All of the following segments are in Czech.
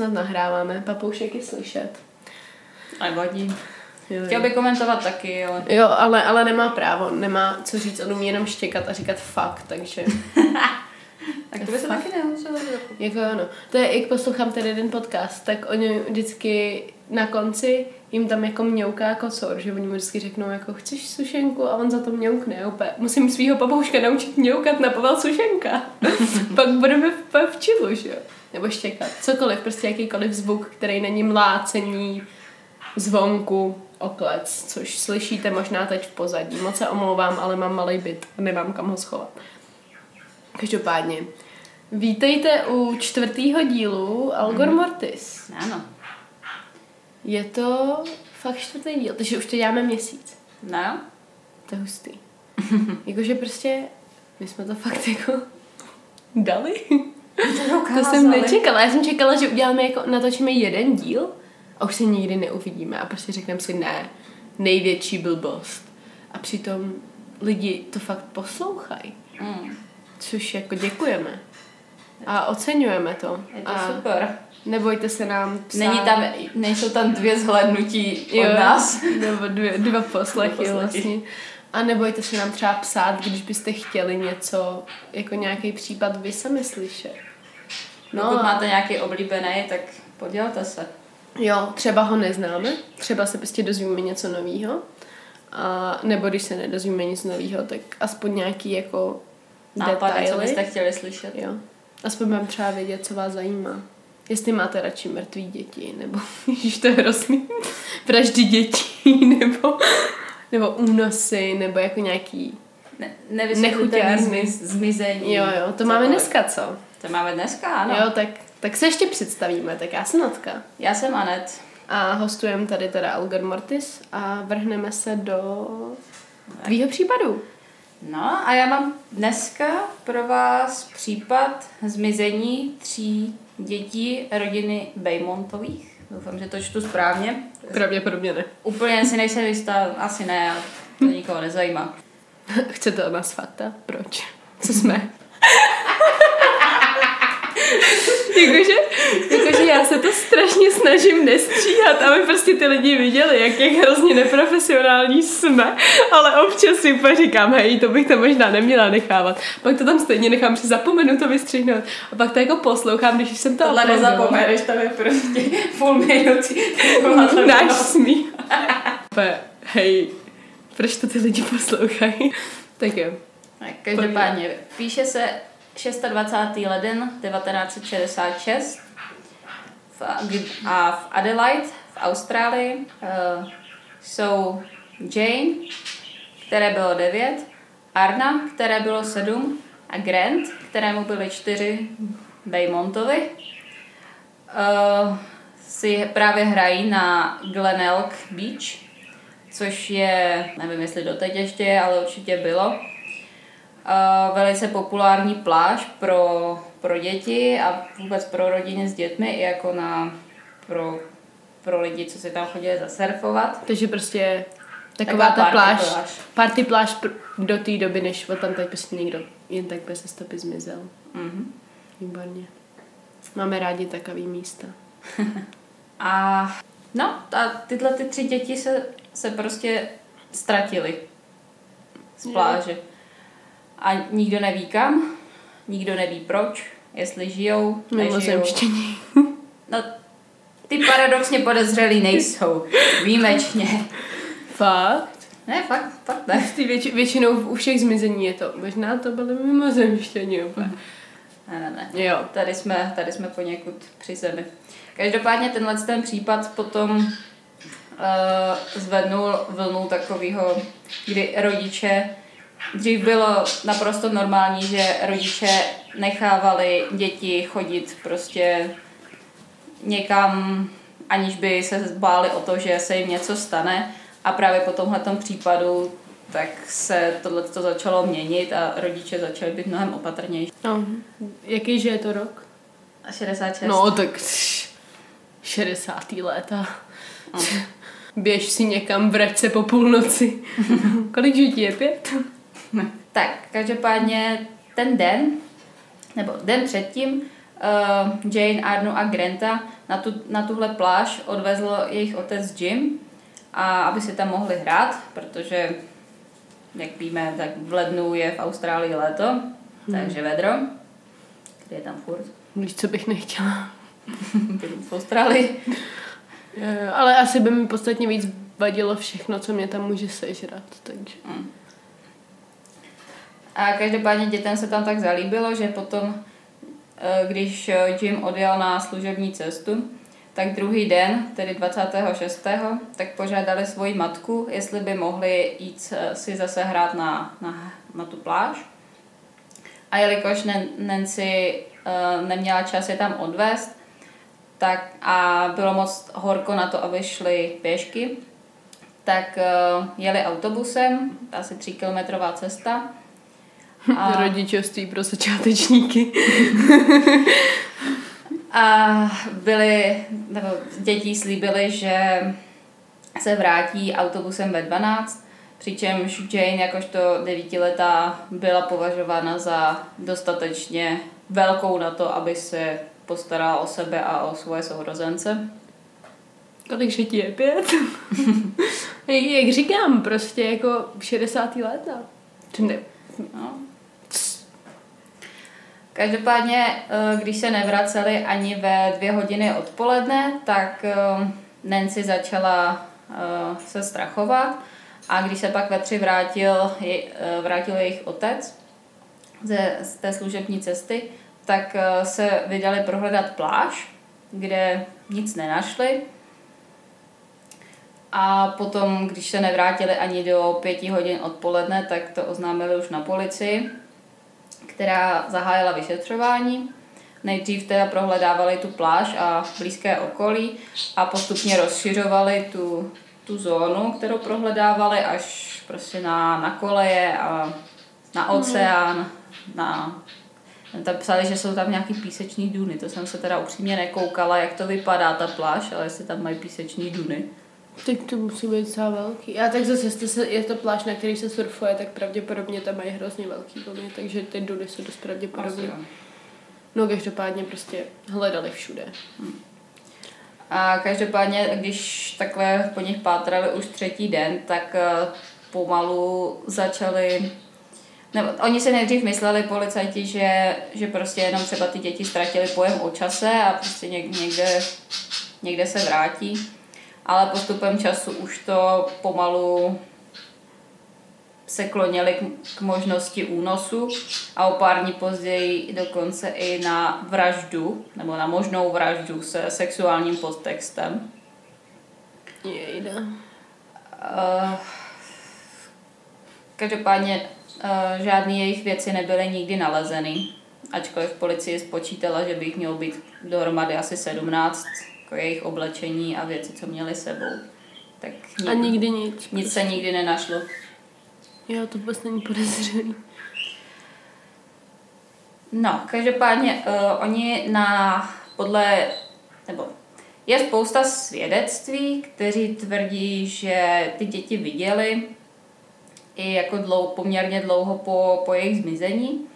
Snad nahráváme. Papoušek je slyšet. Nevadí. Jo, Chtěl by komentovat taky, ale... jo ale, ale nemá právo, nemá co říct, on umí jenom štěkat a říkat fakt, takže Tak to by se taky nemuselo jako ano. To je, jak poslouchám ten jeden podcast, tak oni vždycky na konci jim tam jako mňouká kosor, že oni mu vždycky řeknou jako chceš sušenku a on za to mňoukne. Opět. Musím svého papouška naučit mňoukat na povel sušenka. Pak budeme v, v čilu, že jo. Nebo štěkat. Cokoliv, prostě jakýkoliv zvuk, který není mlácení zvonku oklec, což slyšíte možná teď v pozadí. Moc se omlouvám, ale mám malý byt a nemám kam ho schovat. Každopádně, vítejte u čtvrtého dílu Algor Mortis. Ano. Je to fakt čtvrtý díl, takže už to děláme měsíc. No, To je hustý. Jakože prostě, my jsme to fakt jako dali. To jsem nečekala. Já jsem čekala, že uděláme jako, natočíme jeden díl a už se nikdy neuvidíme a prostě řekneme si ne, největší blbost. A přitom lidi to fakt poslouchají, Mm, což jako děkujeme. A oceňujeme to. je to a super. Nebojte se nám psát. Není tam, nejsou tam dvě zhlednutí od Jo, nás. Nebo dvě, dva poslechy Dva poslechy. vlastně. A nebojte se nám třeba psát, když byste chtěli něco, jako nějaký případ vy sami slyšet. No, Pokud máte nějaký oblíbený, tak podělte se. Jo, třeba ho neznáme, třeba se prostě dozvíme něco nového. A nebo když se nedozvíme nic nového, tak aspoň nějaký jako Nápady, co detaily. byste chtěli slyšet. Jo. Aspoň budeme třeba vědět, co vás zajímá. Jestli máte radši mrtvý děti, nebo, ježiš, to je hrozný, vraždy dětí, nebo, nebo únosy, nebo jako nějaký, Ne, Nechuťárny. zmiz, zmizení. jo, jo, to máme cokoliv. dneska, co? To máme dneska, ano. Jo, tak, tak se ještě představíme, tak já jsem Natka. Já jsem Anet. A hostujeme tady teda Algor Mortis a vrhneme se do tvýho případu. No a já mám dneska pro vás případ zmizení tří dětí rodiny Bejmontových. Doufám, že to čtu správně. Pravděpodobně ne. Úplně si nejsem jistá, asi ne, to nikoho nezajímá. Chcete od nás fakta? Proč? Co jsme? jakože, jakože já se to strašně snažím nestříhat, aby prostě ty lidi viděli, jak, jak hrozně neprofesionální jsme, ale občas si úplně říkám, hej, to bych to možná neměla nechávat. Pak to tam stejně nechám, že zapomenu to vystřihnout. A pak to jako poslouchám, když jsem to Tohle nezapomeneš, tam je prostě půl minuty. Náš smích. Hej, proč to ty lidi poslouchají? Tak jo. Každopádně, píše se 26. leden 1966 v, a v Adelaide v Austrálii uh, jsou Jane, které bylo 9, Arna, které bylo 7 a Grant, kterému byly 4 Baymontovi. Uh, si právě hrají na Glenelg Beach, což je, nevím jestli doteď ještě, ale určitě bylo, Uh, velice populární pláž pro, pro děti a vůbec pro rodiny s dětmi, i jako na, pro, pro lidi, co si tam chodili zasurfovat. Takže prostě taková Taková ta party pláž, pláž. party pláž pr- do té doby, než od tam teď prostě někdo jen tak bez stopy zmizel. Mhm. Výborně. Máme rádi takový místa. A no, a tyhle ty tři děti se, se prostě ztratily z Jo. A nikdo neví kam, nikdo neví proč, jestli žijou, nežijou. No, ty paradoxně podezřelí nejsou, výjimečně. Fakt? Ne, fakt, fakt ne. Ty větši, většinou u všech zmizení je to. Možná to byly mimozemštění úplně. Ne, ne, ne. Jo. Tady jsme, tady jsme poněkud při zemi. Každopádně tenhle ten případ potom uh, zvednul vlnu takového, kdy rodiče, dřív bylo naprosto normální, že rodiče nechávali děti chodit prostě někam, aniž by se báli o to, že se jim něco stane. A právě po tomhle případu tak se tohle to začalo měnit a rodiče začali být mnohem opatrnější. No, jaký že je to rok? A 66. No, tak tš, 60. léta. No. Běž si někam, vrať se po půlnoci. Kolik dětí je? Pět? Tak, každopádně ten den, nebo den předtím, uh, Jane, Arnu a Granta na, tu, na tuhle pláž odvezl jejich otec Jim, a aby si tam mohli hrát, protože, jak víme, tak v lednu je v Austrálii léto, hmm. takže vedro. Kde je tam furt? Víš, co bych nechtěla? v Austrálii. Jo, ale asi by mi podstatně víc vadilo všechno, co mě tam může sežrat, takže... Hmm. A každopádně dětem se tam tak zalíbilo, že potom, eh, když Jim odjel na služební cestu, tak druhý den, tedy 26. tak požádali svoji matku, jestli by mohli jít eh, si zase hrát na, na, na tu pláž. A jelikož Nancy neměla čas je tam odvést, tak a bylo moc horko na to, aby šli pěšky, tak jeli autobusem, asi 3 kilometrová cesta. A... Rodičovství pro začátečníky. a byli, nebo děti slíbili, že se vrátí autobusem ve 12, přičemž Jane jakožto devítiletá byla považována za dostatečně velkou na to, aby se postarala o sebe a o svoje sourozence. Kolik ti je pět? Jak říkám, prostě jako 60. léta. Ne. No. Každopádně, eh, když se nevraceli ani ve dvě hodiny odpoledne, tak eh, Nancy začala eh, se strachovat a když se pak ve tři vrátil, vrátil jejich otec ze, z té služební cesty, tak se vydali prohledat pláž, kde nic nenašli. A potom, když se nevrátili ani do pěti hodin odpoledne, tak to oznámili už na policii která zahájila vyšetřování. Nejdřív teda prohledávali tu pláž a blízké okolí a postupně rozšiřovali tu, tu zónu, kterou prohledávali až prostě na, na koleje a na mhm. oceán, mm. na tam psali, že jsou tam nějaký píseční duny, to jsem se teda upřímně nekoukala, jak to vypadá ta pláž, ale jestli tam mají píseční duny. Tak to musí být docela velký. A tak zase, jestli se, je to pláž, na který se surfuje, tak pravděpodobně tam mají hrozně velký vlny, takže ty duny jsou dost pravděpodobně. No každopádně prostě hledali všude. Hmm. A každopádně, když takhle po nich pátrali už třetí den, tak eh, pomalu začali nebo oni si nejdřív mysleli policajti, že, že prostě jenom třeba ty děti ztratili pojem o čase a prostě někde, někde se vrátí ale postupem času už to pomalu se klonili k, k možnosti únosu a o pár dní později dokonce i na vraždu, nebo na možnou vraždu se sexuálním podtextem. Jejda. Uh, každopádně uh, žádné jejich věci nebyly nikdy nalezeny, ačkoliv policie spočítala, že by jich mělo být dohromady asi 17 jako jejich oblečení a věci, co měli sebou. Tak nikdy, a nikdy nic. Nic se nikdy nenašlo. Jo, to vůbec není podezřelý. No, každopádně uh, oni na podle, nebo je spousta svědectví, kteří tvrdí, že ty děti viděli i jako dlou, poměrně dlouho po, po jejich zmizení,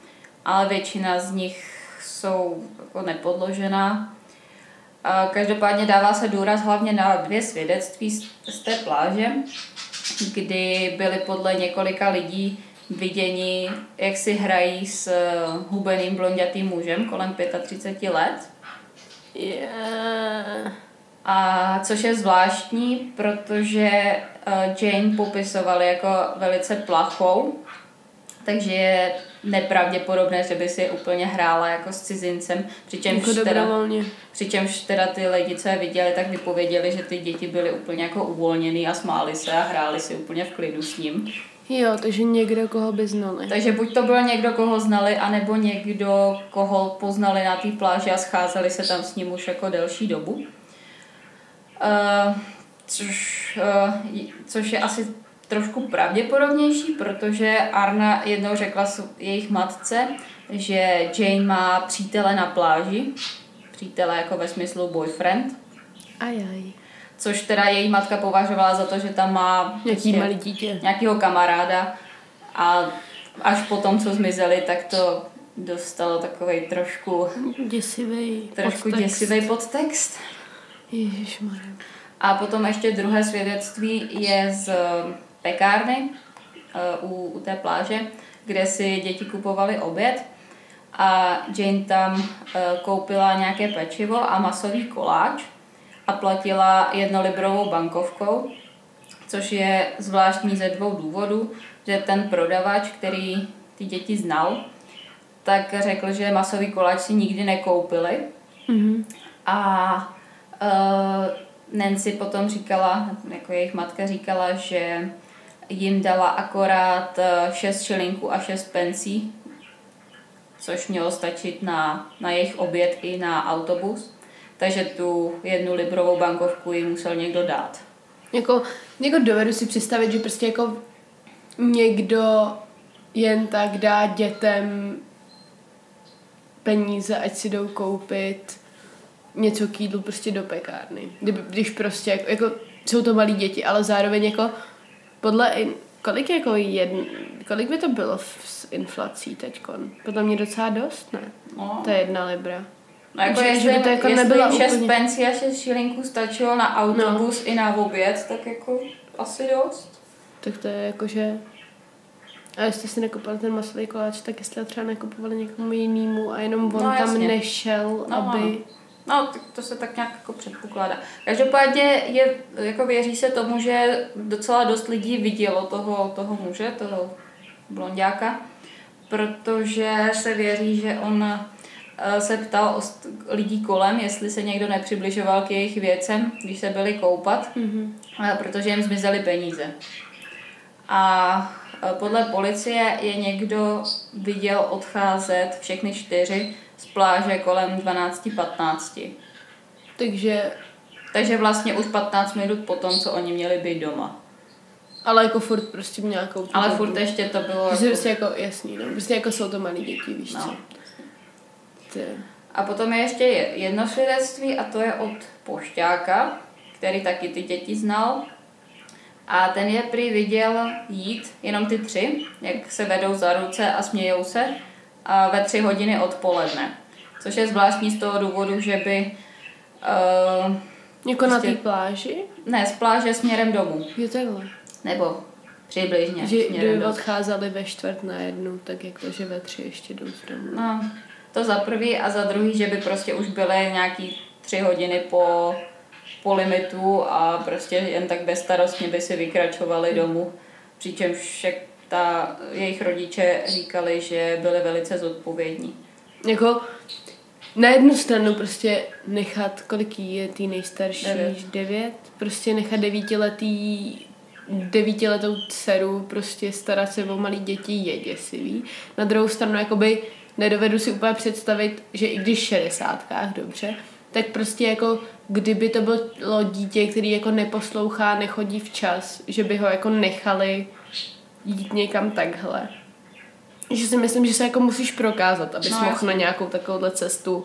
ale většina z nich jsou jako nepodložená. Každopádně dává se důraz hlavně na dvě svědectví z té pláže, kdy byly podle několika lidí viděni, jak si hrají s eh, hubeným blondětým mužem kolem 35 let. Yeah. A což je zvláštní, protože eh, Jane popisoval jako velice plachou, takže je nepravděpodobné, že by si úplně hrála jako s cizincem, přičemž, jako teda, přičemž teda ty lidi, co je viděli, tak vypověděli, že ty děti byly úplně jako uvolněný a smáli se a hráli si úplně v klidu s ním. Jo, takže někdo, koho by znali. Takže buď to byl někdo, koho znali, anebo někdo, koho poznali na té pláži a scházeli se tam s ním už jako delší dobu. Uh, což, uh, což je asi trošku pravděpodobnější, protože Arna jednou řekla jejich matce, že Jane má přítele na pláži, přítele jako ve smyslu boyfriend. Ajaj. Což teda její matka považovala za to, že tam má nějaký prostě malý dítě. nějakýho kamaráda a až po tom, co zmizeli, tak to dostalo takový trošku, Děsivý trošku podtext. děsivý podtext. Ježišmarja. A potom ještě druhé svědectví je z pekárny eh, u, u té pláže, kde si děti kupovaly oběd a Jane tam eh, koupila nějaké pečivo a masový koláč a platila jednolibrovou bankovkou, což je zvláštní ze dvou důvodů, že ten prodavač, který ty děti znal, tak řekl, že masový koláč si nikdy nekoupili Mhm. a uh, Nancy potom říkala, jako jejich matka říkala, že jim dala akorát 6 šilinků a 6 pencí, což mělo stačit na, na jejich oběd i na autobus. Takže tu jednu librovou bankovku jim musel někdo dát. Jako, jako dovedu si představit, že prostě jako někdo jen tak dá dětem peníze, ať si jdou koupit něco k jídlu prostě do pekárny. Když prostě, jako, jako jsou to malí děti, ale zároveň jako podle, in, kolik jako jedn, kolik by to bylo s inflací teďkon? Podle mě docela dost, ne? No, To je jedna libra. no jako že- že jestli, by to jako nebyla jim 6 úplně- pencí a 6 šilinků stačilo na autobus no. i na oběd, tak jako asi dost. Tak to je jako, že... A jestli si nekupovali ten masový koláč, tak jestli ho třeba nekupovali někomu jinému a jenom on No, tam nešel, No, aby... No, tak to se tak nějak jako předpokládá. Každopádně je, jako věří se tomu, že docela dost lidí vidělo toho, toho muže, toho blondáka, protože se věří, že on eh, se ptal lidí kolem, jestli se někdo nepřibližoval k jejich věcem, když se byli koupat, Mhm. eh, protože jim zmizely peníze. A eh, podle policie je někdo viděl odcházet všechny čtyři z pláže kolem 12.15. Takže, Takže vlastně už 15 minut po tom, co oni měli být doma. ale jako furt prostě nějakou Ale dobu. furt ještě to bylo Prostě, jako... prostě jako jasný, no. Prostě jako jsou to malí děti, víš co? No. Ty. A potom je ještě jedno svědectví a to je od pošťáka, který taky ty děti znal. A ten je prý viděl jít, jenom ty tři, jak se vedou za ruce a smějou se a ve tři hodiny odpoledne. Což je zvláštní z toho důvodu, že by... Uh, Jako na Prostě- té pláži? ne, z pláže směrem domů. Jo, takhle. Nebo přibližně Že směrem kdyby domů. odcházeli ve čtvrt na jednu, tak jako, že ve tři ještě jdou z domu. No, to za prvý a za druhý, že by prostě už byly nějaký tři hodiny po, po limitu a prostě jen tak bezstarostně by si vykračovali domů. Přičemž ta, jejich rodiče říkali, že byli velice zodpovědní. Jako na jednu stranu prostě nechat, kolik je tý nejstarší, Devět. devět, prostě nechat devítiletý devítiletou dceru prostě starat se o malý děti je děsivý. Na druhou stranu jakoby nedovedu si úplně představit, že i když v šedesátkách, dobře, tak prostě jako kdyby to bylo dítě, který jako neposlouchá, nechodí včas, že by ho jako nechali jít někam takhle. Že si myslím, že se jako musíš prokázat, abys No, mohl jasně. na nějakou takovouhle cestu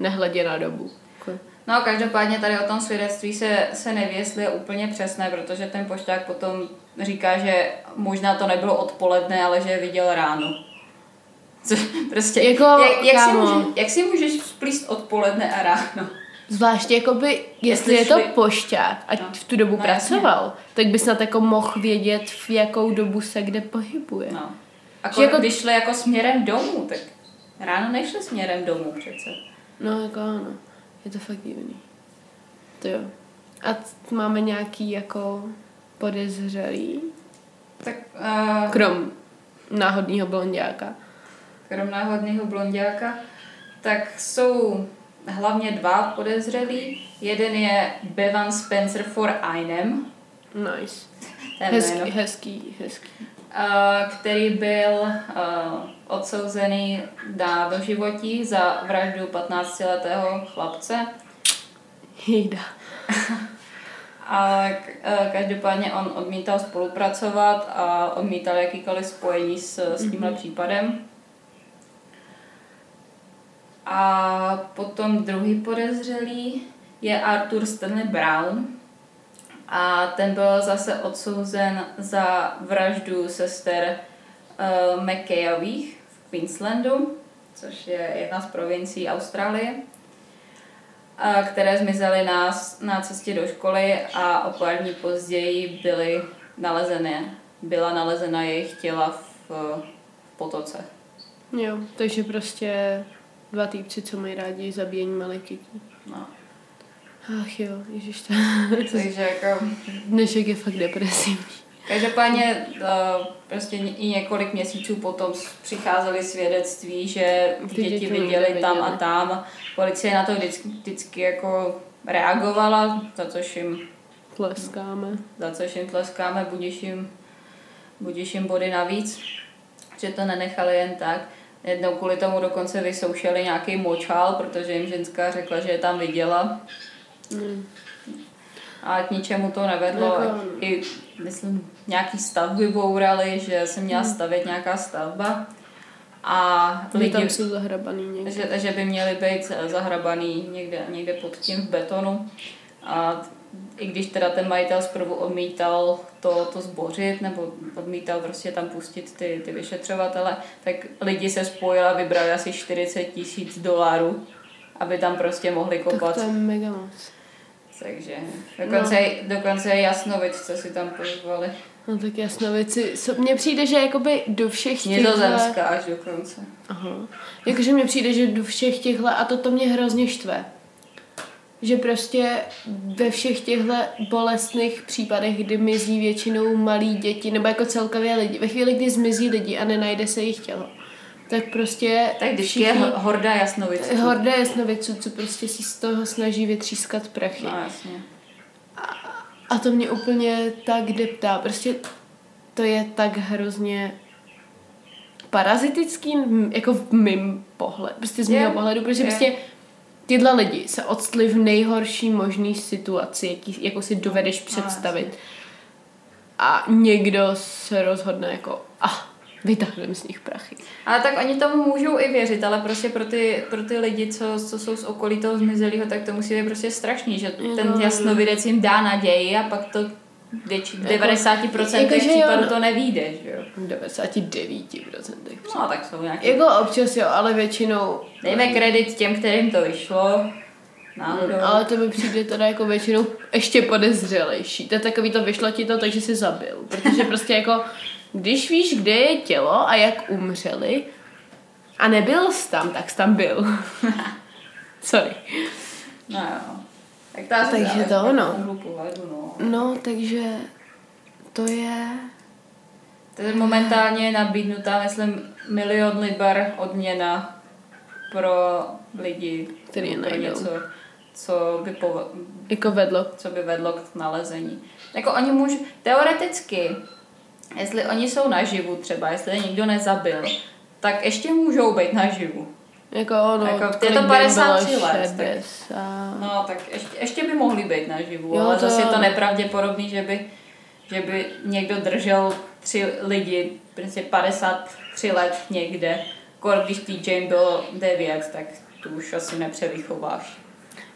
nehledě na dobu. Jako, No každopádně tady o tom svědectví se, se neví, jestli je úplně přesné, protože ten pošťák potom říká, že možná to nebylo odpoledne, ale že je viděl ráno. Co, prostě, Jako, jak, jak, si může, jak si můžeš splíst odpoledne a ráno? Zvláště jakoby, jestli Jestli je to šli- pošťák a No. v tu dobu No, pracoval, tak by snad jako mohl vědět, v jakou dobu se kde pohybuje. No. A Že jako- když šli jako směrem domů, tak ráno nešli směrem domů přece. No, jako ano. Je to fakt divný. To jo. A máme nějaký jako podezřelý? Tak uh, Krom náhodného blondiáka. krom náhodného blondiáka, tak jsou hlavně dva podezřelí. Jeden je Bevan Spencer for Einem, Nice. Hezký, jméno, hezký, hezký. eh, který byl uh, odsouzený na doživotí za vraždu 15-letého chlapce. Jejda. A eh, každopádně on odmítal spolupracovat a odmítal jakýkoliv spojení s, s tímhle mm-hmm. případem. A potom druhý podezřelý je Arthur Stanley Brown. A ten byl zase odsouzen za vraždu sester uh, McKayových v Queenslandu. což je jedna z provincií Austrálie, a které zmizely na, na cestě do školy a o pár dní později byly nalezeny, byla nalezena jejich těla v, v potoce. Jo, takže prostě dva týpci, co mají rádi zabíjení malých dětí. No. Ach jo, ježiš, to, Takže jako dnešek je fakt depresivní. Každopádně uh, prostě i několik měsíců potom přicházely svědectví, že Ty děti, děti viděli tam a tam. Policie na to vždycky, vždycky jako reagovala, za což jim, Tleskáme. za což jim tleskáme, budíš jim, budíš jim body navíc, že to nenechali jen tak. Jednou kvůli tomu dokonce vysoušeli nějaký močál, protože jim ženská řekla, že je tam viděla. Mm. A k ničemu to nevedlo. Jako- I, myslím, nějaký stavby bourali, že se měla Hmm. stavět nějaká stavba. A Lidi tam jsou zahrabaný někde. že, že by měli být zahrabaný někde, někde pod tím v betonu. A i když teda ten majitel zprvu odmítal to, to zbořit, nebo odmítal prostě tam pustit ty, ty vyšetřovatele, tak lidi se spojili a vybrali asi 40 tisíc dolarů, aby tam prostě mohli Tak kopat. to je mega moc. Takže dokonce, no. dokonce jasnovičce si tam pozvali. No tak jasno věci. So, mně přijde, že jakoby do všech těchto... Nizozemská až dokonce. Aha. Jakože mně přijde, že do všech těchto, a to to mě hrozně štve, že prostě ve všech těchto bolestných případech, kdy mizí většinou malí děti, nebo jako celkově lidi, ve chvíli, kdy zmizí lidi a nenajde se jejich tělo, tak prostě Tak když je všichni- horda jasnovic. horda jasnovidců, co prostě si z toho snaží vytřískat prachy. No jasně. A to mě úplně tak deptá. Prostě to je tak hrozně parazitický, jako v mým pohledu, prostě z Je, mého pohledu, protože je. prostě tyhle lidi se odstli v nejhorší možný situaci, jaký, jako si dovedeš představit. A někdo se rozhodne jako, ah, vytáhneme z nich prachy. Ale tak oni tomu můžou i věřit, ale prostě pro ty, pro ty lidi, co, co jsou z okolí toho zmizelého, tak to musí být prostě strašný, že ten Jo. jasnovidec jim dá naději a pak to větší, v 90% jako, případů no. to nevyjde, že jo. V 99%. No tak jsou nějaké. Jako občas jo, ale většinou... Dejme kredit těm, kterým to vyšlo. Náhodou. Ale to mi přijde teda jako většinou ještě podezřelejší. To je takový to vyšlo ti to, takže si zabil. Protože prostě jako, když víš, kde je tělo a jak umřeli a nebyl jsi tam, tak jsi tam byl. Sorry. No jo. Tak ta Takže to ono. Pohledu, no. No, takže to je... To je momentálně nabídnutá, myslím, milion liber odměna pro lidi, Který je pro najdou. něco, co by, po, Jako vedlo. co by vedlo k nalezení. Jako oni můžou, teoreticky, jestli oni jsou naživu třeba, jestli je nikdo nezabil, tak ještě můžou být naživu. Jako ono, Jako, je to by 53 bylo? let, tak- 60. No, tak ještě, ještě by mohli být naživu, Jo, ale to zase je to nepravděpodobný, že by, že by někdo držel tři lidi, prostě 53 let někde, Kor, když tý Jane bylo 9, tak tu už asi nepřevychováš.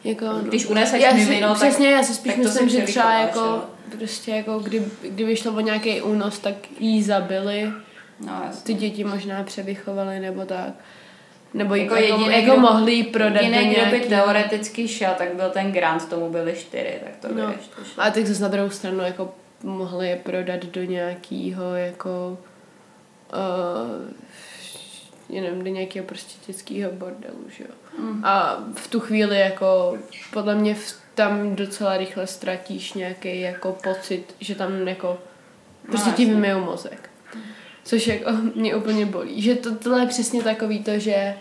Jako. Když uneseš já si, mimino, tak- přesně, já si spíš tak myslím, že třeba jako, prostě jako, kdy, kdyby šlo o nějaký únos, tak jí zabili, No, jasně. ty děti možná převychovali nebo tak. Nebo Jako jako, jediný, jako kdo- mohli jí prodat Jediný, do kdo by nějaký... teoreticky šel, tak byl ten Grant, tomu byly čtyři, tak to by No. ještě šlo. Ale tak zase na druhou stranu jako mohli je prodat do nějakého jako uh, já nevím, do nějakého prostě dětského bordelu, že jo. Mm. A v tu chvíli jako podle mě v, tam docela rychle ztratíš nějaký jako pocit, že tam jako prostě ti jasně. vymijou mozek. Což jako mě úplně bolí. Že to, tohle je přesně takový to, že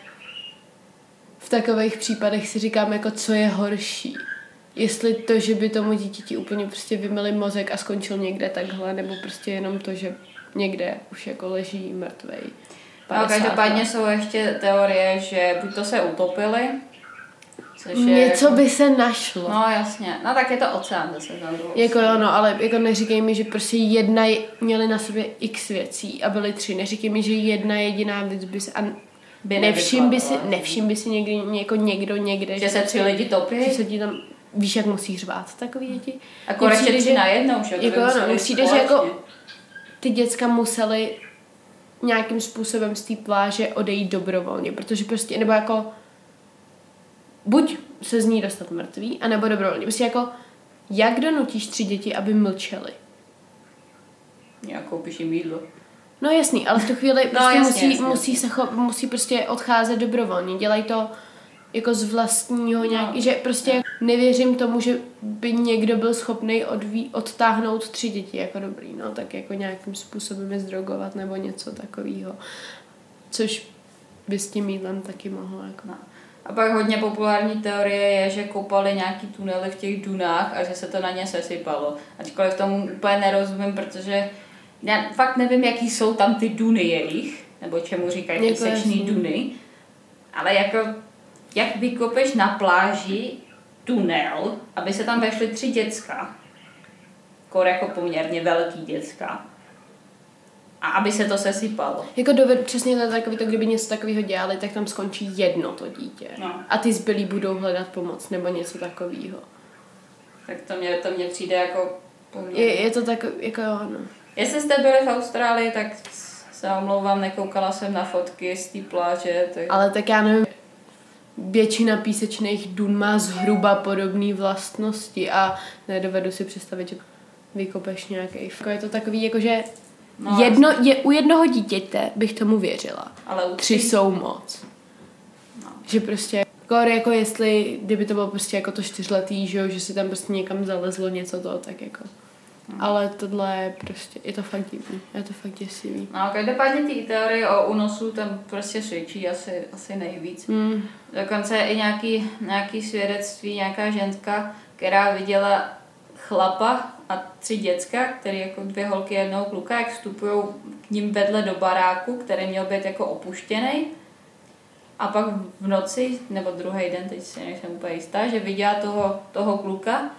v takových případech si říkám, jako co je horší. Jestli to, že by tomu dítěti úplně prostě vymili mozek a skončil někde takhle, nebo prostě jenom to, že někde už jako leží mrtvej. No, 50 každopádně let. jsou ještě teorie, že buď to se utopili, což je... Něco by se našlo. No jasně, no tak je to oceán zase na druhou Jako jo, no, ale jako neříkej mi, že prostě jedna je- měli na sobě x věcí a byly tři. Neříkej mi, že jedna jediná věc by se... A By nevšim by si, nevšim by si někdy, jako někdo někde, Že se tři lidi topí? že se ti tam, víš, jak musí řvát takový děti? A konečně tři že- najednou, že? Jako ano, museli mně přijde, že jako ty děcka museli nějakým způsobem z té pláže odejít dobrovolně, protože prostě, nebo jako buď se z ní dostat mrtvý, anebo dobrovolně. Prostě jako, jak donutíš tři děti, aby mlčeli? Nějakou píši jídlo. No jasný, ale v tu chvíli No, prostě jasně, musí, jasně, musí, se cho, musí prostě odcházet dobrovolně. Dělají to jako z vlastního nějak, No. že prostě nevěřím tomu, že by někdo byl schopný odví, odtáhnout tři děti jako dobrý, no, tak jako nějakým způsobem je zdrogovat nebo něco takového. Což by s tím jídlem taky mohlo jako. No. A pak hodně populární teorie je, že kopali nějaký tunely v těch dunách a že se to na ně sesypalo. Ačkoliv tomu úplně nerozumím, protože já fakt nevím, jaký jsou tam ty duny jejich, nebo čemu říkají Jako písečný jasný. duny. Ale jako, jak vykopeš na pláži tunel, aby se tam vešly tři děcka, kor jako poměrně velký děcka, a aby se to sesypalo. Jako doved, přesně to je takový to, kdyby něco takového dělali, tak tam skončí jedno to dítě. No. A ty zbylí budou hledat pomoc nebo něco takového. Tak to mě, to mě přijde jako poměrně... Je, je to tak, jako jo, no. Jestli jste byli v Austrálii, tak se omlouvám, nekoukala jsem na fotky z té pláže. Tak... Ale tak já nevím, většina písečných dun má zhruba podobné vlastnosti a nedovedu si představit, že vykopeš nějaký. Jako je to takový, jakože No, no, jedno, je, u jednoho dítěte bych tomu věřila. Ale u Tři jsou moc. No. Že prostě, jako, jako jestli, kdyby to bylo prostě jako to čtyřletý, že, jo, že si tam prostě někam zalezlo něco to, tak jako. Hmm. Ale tohle je prostě, je to fakt divný, je to fakt děsivý. No, každopádně ty teorie o únosu tam prostě svědčí asi, asi nejvíc. Mm. Dokonce i nějaký, nějaký svědectví, nějaká ženská, která viděla chlapa a tři děcka, který jako dvě holky a jednoho kluka, jak vstupují k ním vedle do baráku, který měl být jako opuštěný. A pak v noci, nebo druhý den, teď si nejsem úplně jistá, že viděla toho, toho kluka,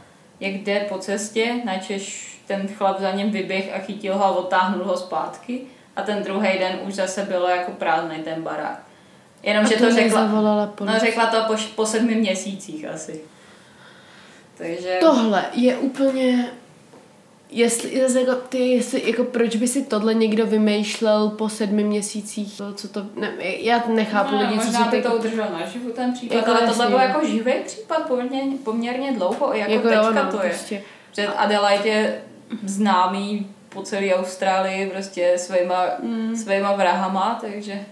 jak jde po cestě, načež ten chlap za ním vyběh a chytil ho a otáhnul ho zpátky. A ten druhý den už zase bylo jako prázdný ten barák. Jenomže A to řekla, no řekla to po, po sedmi měsících asi. Takže... Tohle je úplně... Jestli, jako, ty, jestli, jako proč by si tohle někdo vymýšlel po sedmi měsících, to, co to, ne, já nechápu no, lidi, co si by to, udržel naživu ten případ, Jako ale tohle byl jako živý případ poměrně, poměrně dlouho, jako, jako jako jo, teďka no, to je. prostě. Že Adelaide je známý po celé Austrálii prostě svýma, mm. svýma vrahama, takže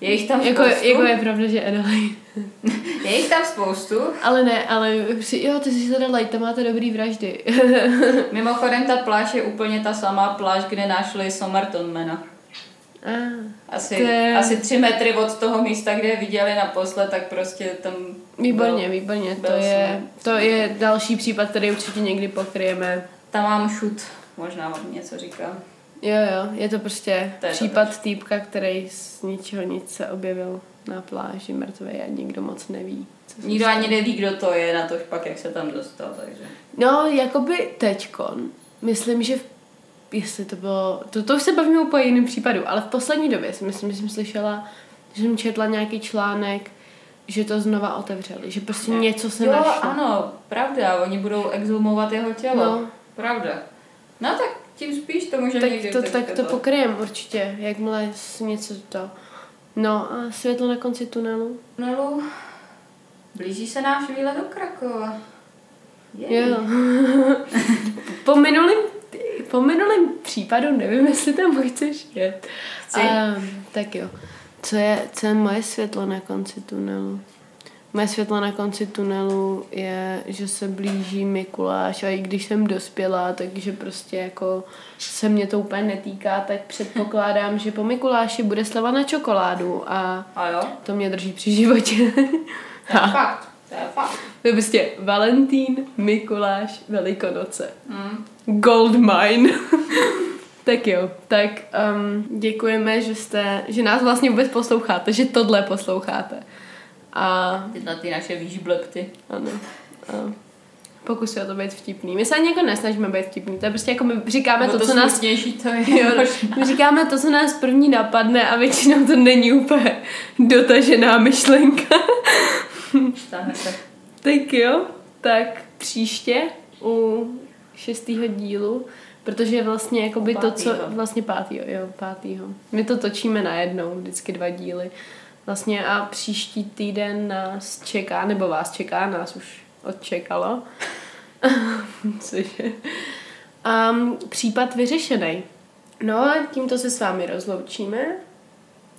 je jich tam Jako, spoustu. jako je pravda, že Adelaide. Je jich tam spoustu. Ale ne, ale jo, ty jsi Adelaide, tam máte dobrý vraždy. Mimochodem ta pláž je úplně ta samá pláž, kde našli Somertonmana. ah, Asi, To je- asi tři metry od toho místa, kde je viděli naposled, tak prostě tam výborně, byl, výborně, to byl je, jsme. to je další případ, který určitě někdy pokryjeme. Tam mám šut, možná vám něco říkám. Jo, jo, je to prostě To je to případ týpka, který z ničeho nic se objevil na pláži mrtvý a nikdo moc neví. Co Nikdo ani neví, kdo to je, na to pak, jak se tam dostal, takže... No, jakoby teďkon, myslím, že v, jestli to bylo, to, to už se bavíme úplně jiným případu, ale v poslední době si myslím, že jsem slyšela, že jsem četla nějaký článek, že to znova otevřeli, že prostě něco se jo, našlo. ano, pravda, oni budou exhumovat jeho tělo. No. Pravda. No tak tím spíš to může Tak někdy to, tak to pokryjem určitě, jakmile něco to. No a světlo na konci tunelu. tunelu. Blíží se náš výlet do Krakova. Jej. Jo. po minulém po minulém případu nevím, jestli tam chceš jet. Chci. Um, tak jo. Co je, co je moje světlo na konci tunelu? Moje světlo na konci tunelu je, že se blíží Mikuláš a i když jsem dospělá, takže prostě jako se mě to úplně netýká, tak předpokládám, že po Mikuláši bude sleva na čokoládu a A jo? to mě drží při životě. To je fakt. To je fakt. To je prostě Valentín, Mikuláš, Velikonoce. Mm. Gold mine. tak jo, tak um, děkujeme, že jste, že nás vlastně vůbec posloucháte, že tohle posloucháte. A Tyhle ty naše výžblekty. ano. A pokusy o to být vtipný. My se ani jako nesnažíme být vtipný, to je prostě jako my říkáme Nebo to, co nás... to je. Jo, my říkáme to, co nás první napadne a většinou to není úplně dotažená myšlenka. Tak jo, tak příště u šestého dílu Protože vlastně jakoby to, co... Vlastně pátýho, jo, pátýho. My to točíme najednou, vždycky dva díly. Vlastně a příští týden nás čeká, nebo vás čeká, nás už odčekalo. Cože? Um, případ vyřešený. No a tímto se s vámi rozloučíme.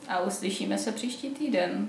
A uslyšíme se příští týden.